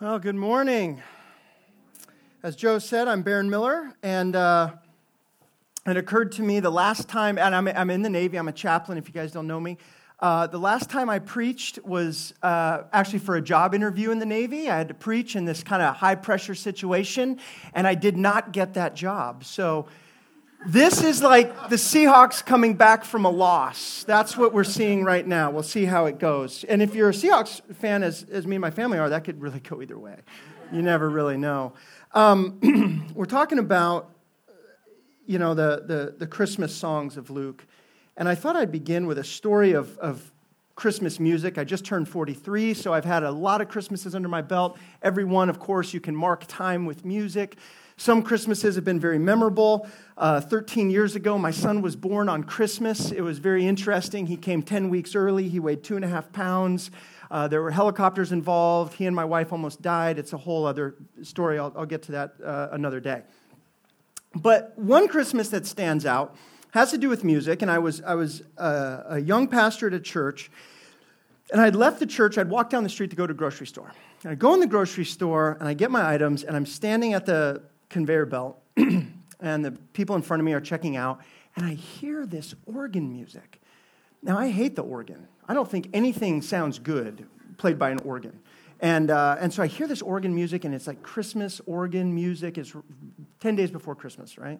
Well, good morning. As Joe said, I'm Baron Miller, and uh, it occurred to me the last time, and I'm, I'm in the Navy, I'm a chaplain if you guys don't know me. Uh, the last time I preached was uh, actually for a job interview in the Navy. I had to preach in this kind of high pressure situation, and I did not get that job. So, this is like the Seahawks coming back from a loss. That's what we're seeing right now. We'll see how it goes. And if you're a Seahawks fan, as, as me and my family are, that could really go either way. You never really know. Um, we're talking about, you know, the, the, the, Christmas songs of Luke. And I thought I'd begin with a story of, of Christmas music. I just turned 43, so I've had a lot of Christmases under my belt. Every one, of course, you can mark time with music. Some Christmases have been very memorable. Uh, 13 years ago, my son was born on Christmas. It was very interesting. He came 10 weeks early. He weighed two and a half pounds. Uh, there were helicopters involved. He and my wife almost died. It's a whole other story. I'll, I'll get to that uh, another day. But one Christmas that stands out has to do with music. And I was, I was uh, a young pastor at a church. And I'd left the church. I'd walk down the street to go to a grocery store. And I go in the grocery store and I get my items, and I'm standing at the conveyor belt, and the people in front of me are checking out, and I hear this organ music. Now, I hate the organ. I don't think anything sounds good played by an organ. And, uh, and so I hear this organ music, and it's like Christmas organ music. It's 10 days before Christmas, right?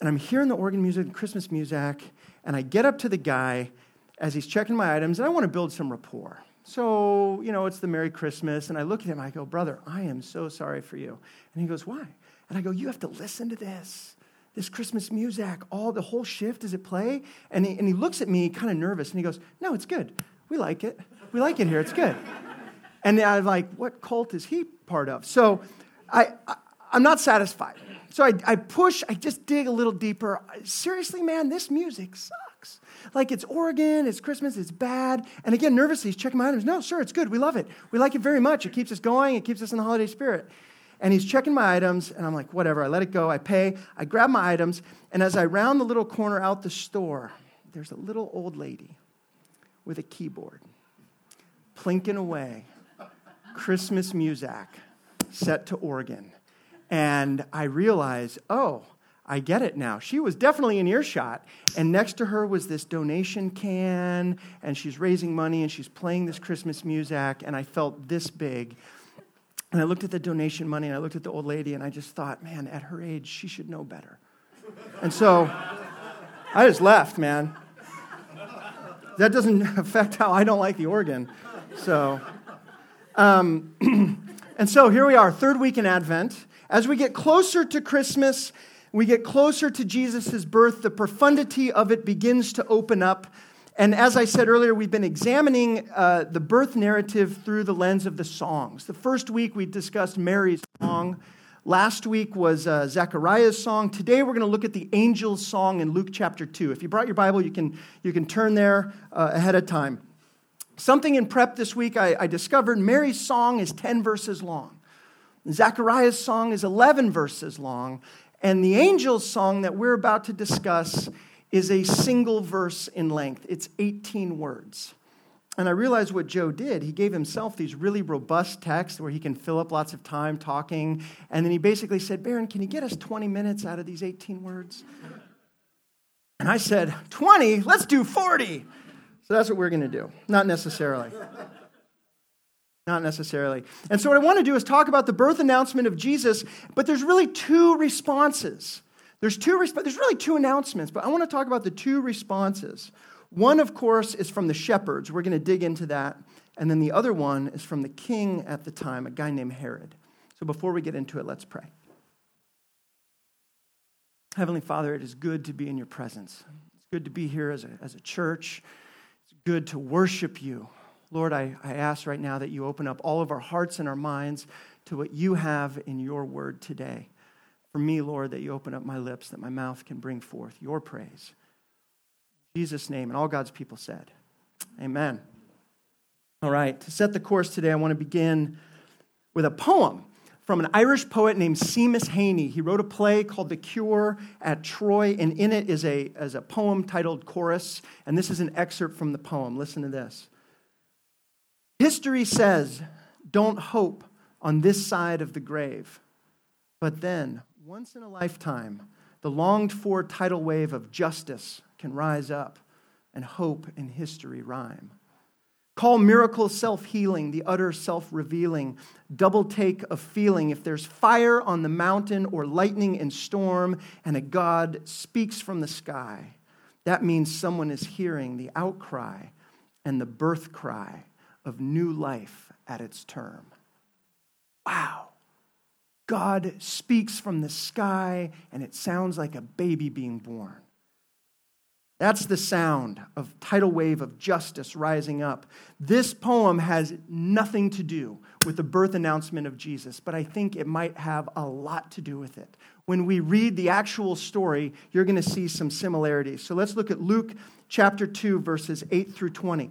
And I'm hearing the organ music, Christmas music, and I get up to the guy as he's checking my items, and I want to build some rapport. So, you know, it's the Merry Christmas, and I look at him, I go, Brother, I am so sorry for you. And he goes, Why? And I go, You have to listen to this. This Christmas music, all the whole shift, does it play? And he, and he looks at me kind of nervous and he goes, No, it's good. We like it. We like it here. It's good. And I'm like, What cult is he part of? So I, I, am not satisfied. So I, I push, I just dig a little deeper. Seriously, man, this music sucks. Like it's organ, it's Christmas, it's bad. And again, nervously, he's checking my items. No, sir, it's good. We love it. We like it very much. It keeps us going, it keeps us in the holiday spirit. And he's checking my items, and I'm like, whatever. I let it go. I pay. I grab my items, and as I round the little corner out the store, there's a little old lady with a keyboard plinking away Christmas music set to organ. And I realize, oh, I get it now. She was definitely in earshot. And next to her was this donation can, and she's raising money and she's playing this Christmas music. And I felt this big. And I looked at the donation money and I looked at the old lady and I just thought, man, at her age, she should know better. And so I just left, man. That doesn't affect how I don't like the organ. So, um, and so here we are, third week in Advent. As we get closer to Christmas, we get closer to Jesus' birth, the profundity of it begins to open up. And as I said earlier, we've been examining uh, the birth narrative through the lens of the songs. The first week we discussed Mary's song. Last week was uh, Zechariah's song. Today we're going to look at the angel's song in Luke chapter 2. If you brought your Bible, you can, you can turn there uh, ahead of time. Something in prep this week I, I discovered Mary's song is 10 verses long. Zechariah's song is 11 verses long. And the angel's song that we're about to discuss is a single verse in length, it's 18 words. And I realized what Joe did. He gave himself these really robust texts where he can fill up lots of time talking. And then he basically said, Baron, can you get us 20 minutes out of these 18 words? And I said, 20? Let's do 40. So that's what we're going to do. Not necessarily. Not necessarily. And so, what I want to do is talk about the birth announcement of Jesus, but there's really two responses there's, two, there's really two announcements, but I want to talk about the two responses. One, of course, is from the shepherds. We're going to dig into that. And then the other one is from the king at the time, a guy named Herod. So before we get into it, let's pray. Heavenly Father, it is good to be in your presence. It's good to be here as a, as a church. It's good to worship you. Lord, I, I ask right now that you open up all of our hearts and our minds to what you have in your word today for me, Lord, that you open up my lips, that my mouth can bring forth your praise. In Jesus' name, and all God's people said, Amen. All right, to set the course today, I want to begin with a poem from an Irish poet named Seamus Heaney. He wrote a play called The Cure at Troy, and in it is a, is a poem titled Chorus, and this is an excerpt from the poem. Listen to this. History says, don't hope on this side of the grave. But then, once in a lifetime, the longed for tidal wave of justice can rise up and hope and history rhyme. Call miracle self healing, the utter self revealing, double take of feeling. If there's fire on the mountain or lightning in storm, and a God speaks from the sky, that means someone is hearing the outcry and the birth cry of new life at its term. Wow. God speaks from the sky, and it sounds like a baby being born. That's the sound of tidal wave of justice rising up. This poem has nothing to do with the birth announcement of Jesus, but I think it might have a lot to do with it. When we read the actual story, you're going to see some similarities. So let's look at Luke chapter 2 verses 8 through 20.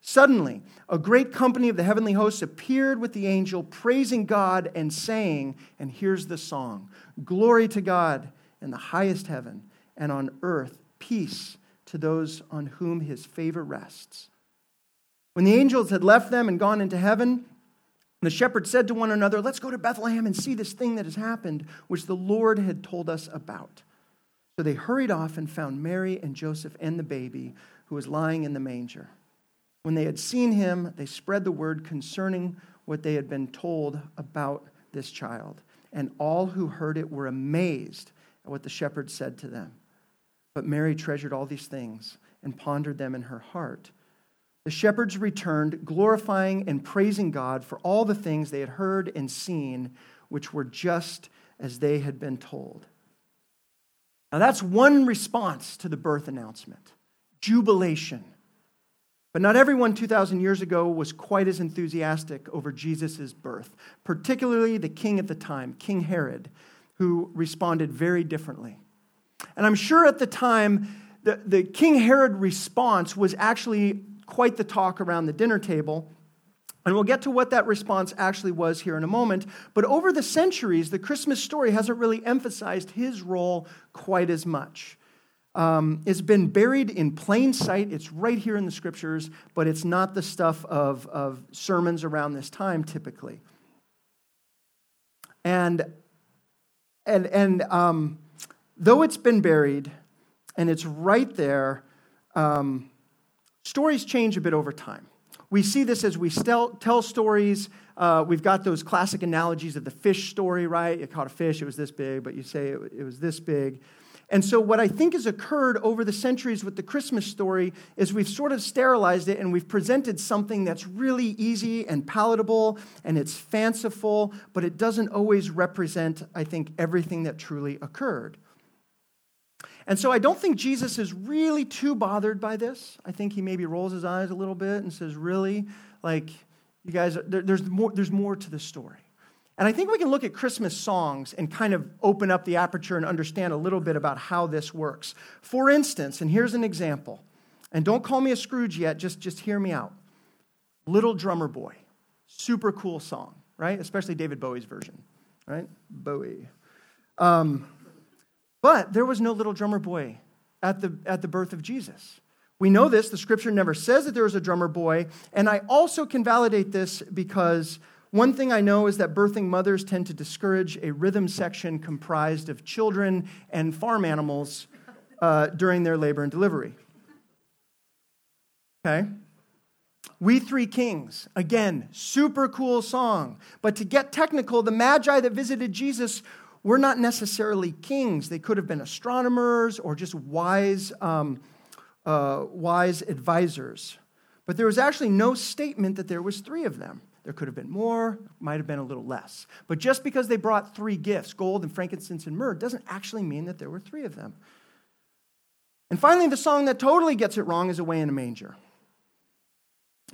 Suddenly, a great company of the heavenly hosts appeared with the angel, praising God and saying, and here's the song Glory to God in the highest heaven, and on earth, peace to those on whom his favor rests. When the angels had left them and gone into heaven, the shepherds said to one another, Let's go to Bethlehem and see this thing that has happened, which the Lord had told us about. So they hurried off and found Mary and Joseph and the baby who was lying in the manger. When they had seen him, they spread the word concerning what they had been told about this child. And all who heard it were amazed at what the shepherds said to them. But Mary treasured all these things and pondered them in her heart. The shepherds returned, glorifying and praising God for all the things they had heard and seen, which were just as they had been told. Now, that's one response to the birth announcement jubilation. But not everyone 2,000 years ago was quite as enthusiastic over Jesus' birth, particularly the king at the time, King Herod, who responded very differently. And I'm sure at the time, the, the King Herod response was actually quite the talk around the dinner table. And we'll get to what that response actually was here in a moment. But over the centuries, the Christmas story hasn't really emphasized his role quite as much um, it's been buried in plain sight. It's right here in the scriptures, but it's not the stuff of, of sermons around this time typically. And, and, and um, though it's been buried and it's right there, um, stories change a bit over time. We see this as we tell, tell stories. Uh, we've got those classic analogies of the fish story, right? You caught a fish, it was this big, but you say it, it was this big. And so, what I think has occurred over the centuries with the Christmas story is we've sort of sterilized it and we've presented something that's really easy and palatable and it's fanciful, but it doesn't always represent, I think, everything that truly occurred. And so, I don't think Jesus is really too bothered by this. I think he maybe rolls his eyes a little bit and says, Really? Like, you guys, there, there's, more, there's more to the story. And I think we can look at Christmas songs and kind of open up the aperture and understand a little bit about how this works. For instance, and here's an example, and don't call me a Scrooge yet, just, just hear me out. Little Drummer Boy, super cool song, right? Especially David Bowie's version, right? Bowie. Um, but there was no little drummer boy at the, at the birth of Jesus. We know this, the scripture never says that there was a drummer boy, and I also can validate this because one thing I know is that birthing mothers tend to discourage a rhythm section comprised of children and farm animals uh, during their labor and delivery. Okay? We Three Kings, again, super cool song. But to get technical, the Magi that visited Jesus were not necessarily kings. They could have been astronomers or just wise, um, uh, wise advisors. But there was actually no statement that there was three of them. There could have been more, might have been a little less. But just because they brought three gifts, gold and frankincense and myrrh, doesn't actually mean that there were three of them. And finally, the song that totally gets it wrong is Away in a Manger.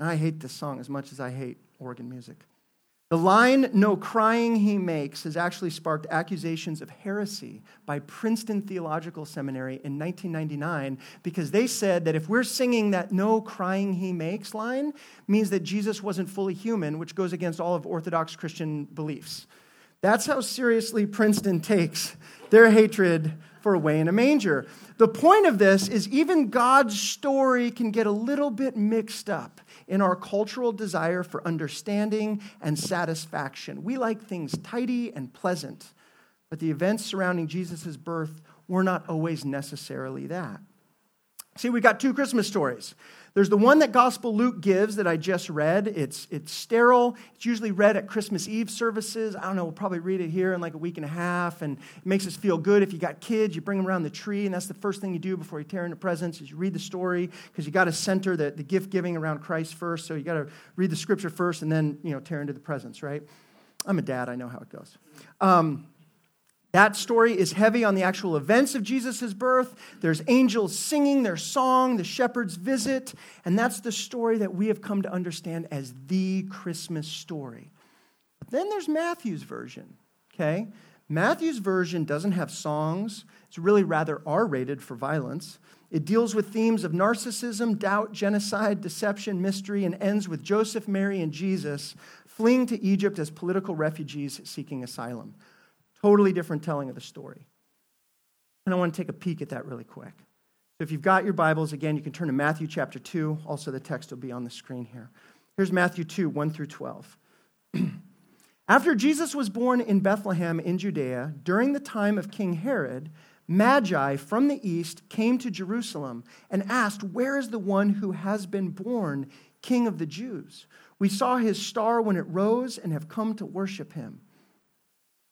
I hate this song as much as I hate organ music. The line, no crying he makes, has actually sparked accusations of heresy by Princeton Theological Seminary in 1999 because they said that if we're singing that no crying he makes line, means that Jesus wasn't fully human, which goes against all of Orthodox Christian beliefs. That's how seriously Princeton takes their hatred for away in a manger. The point of this is even God's story can get a little bit mixed up in our cultural desire for understanding and satisfaction. We like things tidy and pleasant, but the events surrounding Jesus' birth were not always necessarily that. See, we got two Christmas stories. There's the one that Gospel Luke gives that I just read. It's, it's sterile. It's usually read at Christmas Eve services. I don't know, we'll probably read it here in like a week and a half. And it makes us feel good. If you got kids, you bring them around the tree, and that's the first thing you do before you tear into presents is you read the story because you got to center the, the gift giving around Christ first. So you got to read the scripture first and then, you know, tear into the presents, right? I'm a dad. I know how it goes. Um, that story is heavy on the actual events of Jesus' birth. There's angels singing their song, the shepherds visit, and that's the story that we have come to understand as the Christmas story. Then there's Matthew's version, okay? Matthew's version doesn't have songs. It's really rather R rated for violence. It deals with themes of narcissism, doubt, genocide, deception, mystery, and ends with Joseph, Mary, and Jesus fleeing to Egypt as political refugees seeking asylum. Totally different telling of the story. And I want to take a peek at that really quick. So if you've got your Bibles, again, you can turn to Matthew chapter 2. Also, the text will be on the screen here. Here's Matthew 2, 1 through 12. After Jesus was born in Bethlehem in Judea, during the time of King Herod, Magi from the east came to Jerusalem and asked, Where is the one who has been born King of the Jews? We saw his star when it rose and have come to worship him.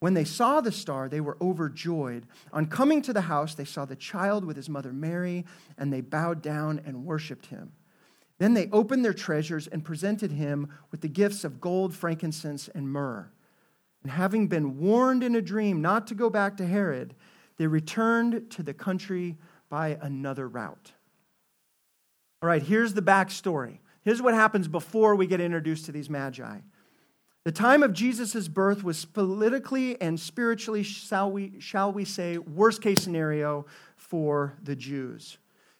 When they saw the star, they were overjoyed. On coming to the house, they saw the child with his mother Mary, and they bowed down and worshiped him. Then they opened their treasures and presented him with the gifts of gold, frankincense, and myrrh. And having been warned in a dream not to go back to Herod, they returned to the country by another route. All right, here's the backstory. Here's what happens before we get introduced to these magi. The time of Jesus' birth was politically and spiritually, shall we, shall we say, worst case scenario for the Jews.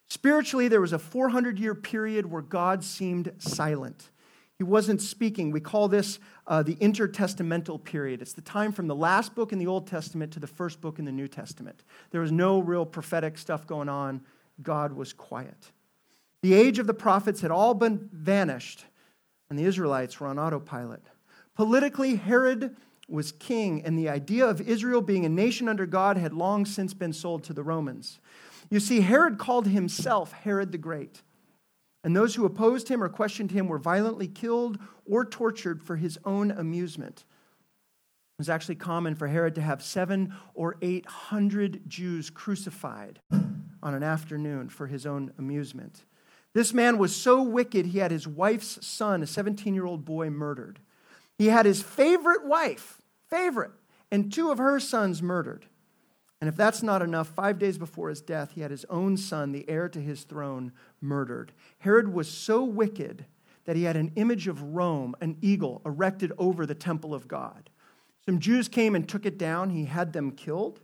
Spiritually, there was a 400 year period where God seemed silent. He wasn't speaking. We call this uh, the intertestamental period. It's the time from the last book in the Old Testament to the first book in the New Testament. There was no real prophetic stuff going on. God was quiet. The age of the prophets had all been vanished, and the Israelites were on autopilot. Politically, Herod was king, and the idea of Israel being a nation under God had long since been sold to the Romans. You see, Herod called himself Herod the Great, and those who opposed him or questioned him were violently killed or tortured for his own amusement. It was actually common for Herod to have seven or eight hundred Jews crucified on an afternoon for his own amusement. This man was so wicked, he had his wife's son, a 17 year old boy, murdered. He had his favorite wife, favorite, and two of her sons murdered. And if that's not enough, five days before his death, he had his own son, the heir to his throne, murdered. Herod was so wicked that he had an image of Rome, an eagle, erected over the temple of God. Some Jews came and took it down. He had them killed.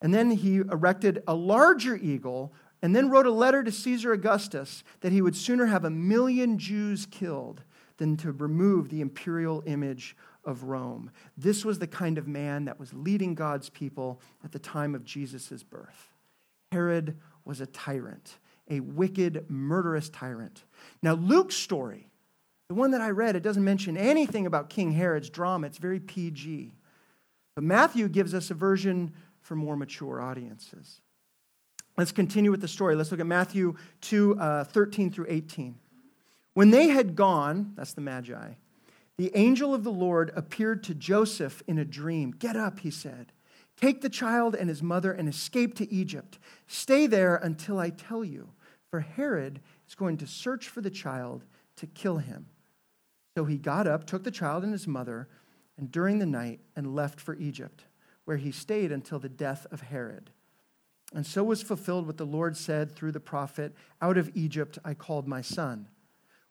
And then he erected a larger eagle and then wrote a letter to Caesar Augustus that he would sooner have a million Jews killed than to remove the imperial image of Rome. This was the kind of man that was leading God's people at the time of Jesus' birth. Herod was a tyrant, a wicked, murderous tyrant. Now, Luke's story, the one that I read, it doesn't mention anything about King Herod's drama. It's very PG. But Matthew gives us a version for more mature audiences. Let's continue with the story. Let's look at Matthew 2 uh, 13 through 18. When they had gone, that's the Magi, the angel of the Lord appeared to Joseph in a dream. Get up, he said. Take the child and his mother and escape to Egypt. Stay there until I tell you, for Herod is going to search for the child to kill him. So he got up, took the child and his mother, and during the night, and left for Egypt, where he stayed until the death of Herod. And so was fulfilled what the Lord said through the prophet Out of Egypt I called my son.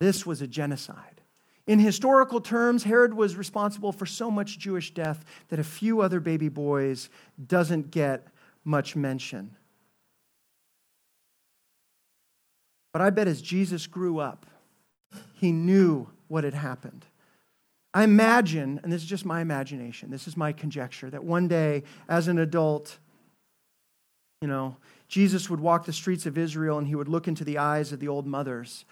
This was a genocide. In historical terms, Herod was responsible for so much Jewish death that a few other baby boys doesn't get much mention. But I bet as Jesus grew up, he knew what had happened. I imagine, and this is just my imagination, this is my conjecture, that one day as an adult, you know, Jesus would walk the streets of Israel and he would look into the eyes of the old mothers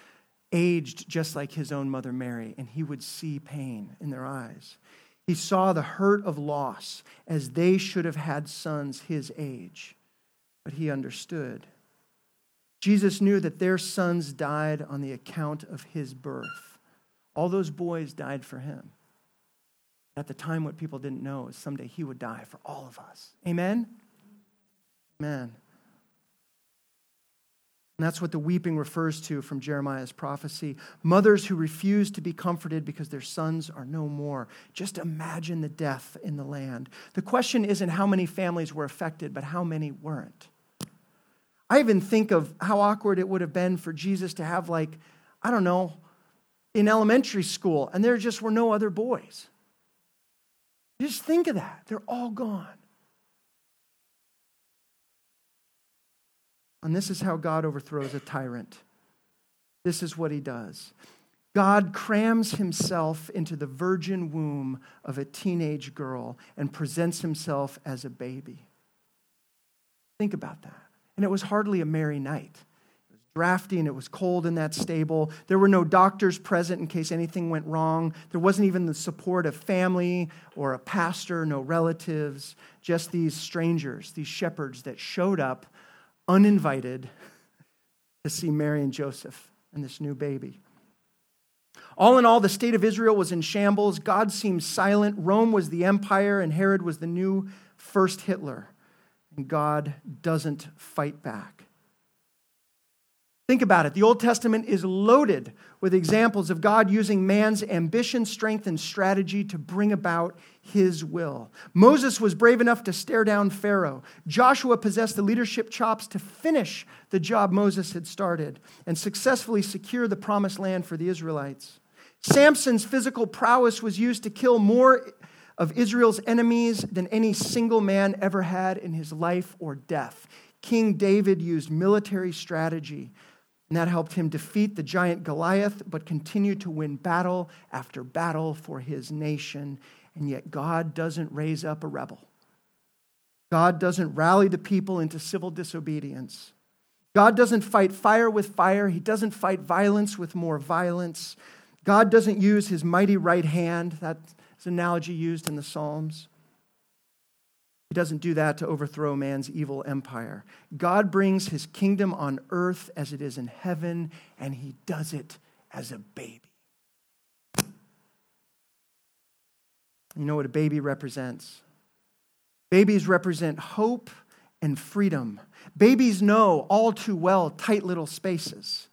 aged just like his own mother Mary, and he would see pain in their eyes. He saw the hurt of loss as they should have had sons his age, but he understood. Jesus knew that their sons died on the account of his birth. All those boys died for him. At the time, what people didn't know is someday he would die for all of us. Amen? Amen. And that's what the weeping refers to from Jeremiah's prophecy. Mothers who refuse to be comforted because their sons are no more. Just imagine the death in the land. The question isn't how many families were affected, but how many weren't. I even think of how awkward it would have been for Jesus to have, like, I don't know, in elementary school, and there just were no other boys. Just think of that. They're all gone. And this is how God overthrows a tyrant. This is what he does. God crams himself into the virgin womb of a teenage girl and presents himself as a baby. Think about that. And it was hardly a merry night. It was drafty and it was cold in that stable. There were no doctors present in case anything went wrong. There wasn't even the support of family or a pastor, no relatives, just these strangers, these shepherds that showed up uninvited to see Mary and Joseph and this new baby. All in all, the state of Israel was in shambles. God seemed silent. Rome was the empire, and Herod was the new first Hitler. And God doesn't fight back. Think about it. The Old Testament is loaded with examples of God using man's ambition, strength, and strategy to bring about his will. Moses was brave enough to stare down Pharaoh. Joshua possessed the leadership chops to finish the job Moses had started and successfully secure the promised land for the Israelites. Samson's physical prowess was used to kill more of Israel's enemies than any single man ever had in his life or death. King David used military strategy and that helped him defeat the giant Goliath, but continue to win battle after battle for his nation. And yet, God doesn't raise up a rebel. God doesn't rally the people into civil disobedience. God doesn't fight fire with fire. He doesn't fight violence with more violence. God doesn't use his mighty right hand. That's an analogy used in the Psalms. He doesn't do that to overthrow man's evil empire. God brings his kingdom on earth as it is in heaven, and he does it as a baby. You know what a baby represents? Babies represent hope and freedom. Babies know all too well tight little spaces.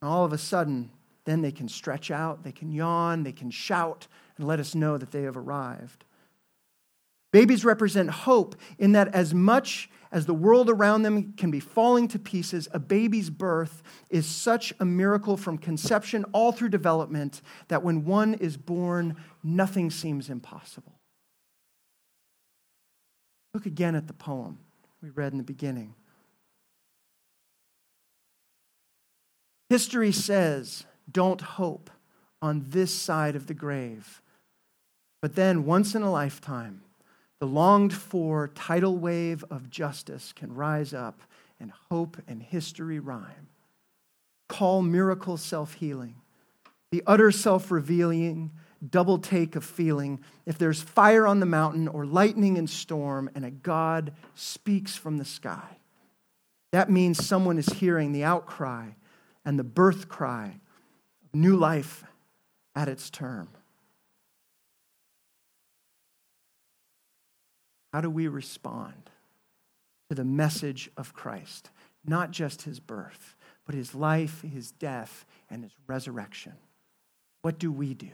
And all of a sudden, Then they can stretch out, they can yawn, they can shout, and let us know that they have arrived. Babies represent hope in that as much as the world around them can be falling to pieces, a baby's birth is such a miracle from conception all through development that when one is born, nothing seems impossible. Look again at the poem we read in the beginning. History says, don't hope on this side of the grave. But then, once in a lifetime, the longed for tidal wave of justice can rise up and hope and history rhyme. Call miracle self healing, the utter self revealing double take of feeling. If there's fire on the mountain or lightning and storm, and a God speaks from the sky, that means someone is hearing the outcry and the birth cry of new life at its term. How do we respond to the message of Christ? Not just his birth, but his life, his death, and his resurrection. What do we do?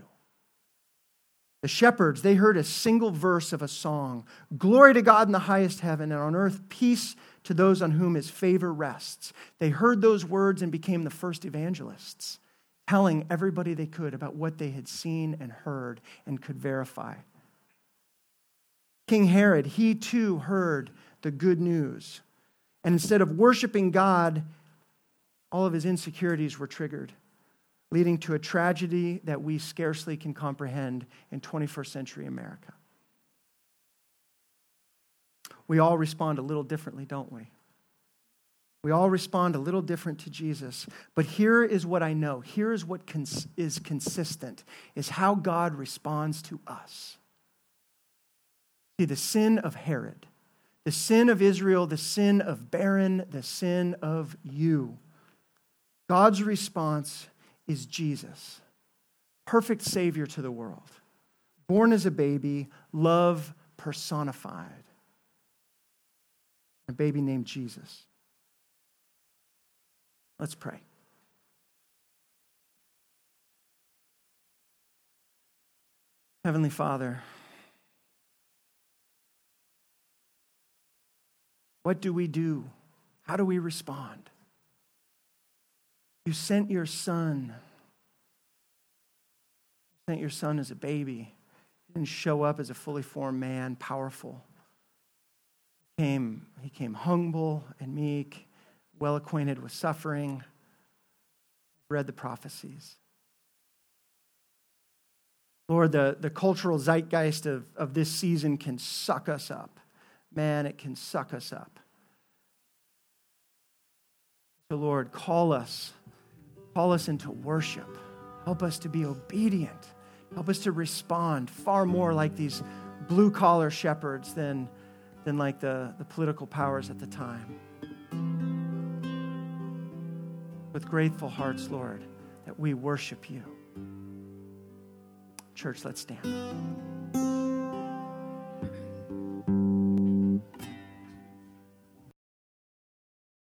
The shepherds, they heard a single verse of a song Glory to God in the highest heaven, and on earth peace to those on whom his favor rests. They heard those words and became the first evangelists, telling everybody they could about what they had seen and heard and could verify. King Herod, he too heard the good news. And instead of worshiping God, all of his insecurities were triggered, leading to a tragedy that we scarcely can comprehend in 21st century America. We all respond a little differently, don't we? We all respond a little different to Jesus. But here is what I know. Here is what cons- is consistent is how God responds to us. See, the sin of Herod, the sin of Israel, the sin of Baron, the sin of you. God's response is Jesus, perfect Savior to the world, born as a baby, love personified. A baby named Jesus. Let's pray. Heavenly Father, What do we do? How do we respond? You sent your son. You sent your son as a baby. He didn't show up as a fully formed man, powerful. He came, he came humble and meek, well acquainted with suffering, read the prophecies. Lord, the, the cultural zeitgeist of, of this season can suck us up man, it can suck us up. So, Lord, call us. Call us into worship. Help us to be obedient. Help us to respond far more like these blue collar shepherds than, than like the, the political powers at the time. With grateful hearts, Lord, that we worship you. Church, let's stand.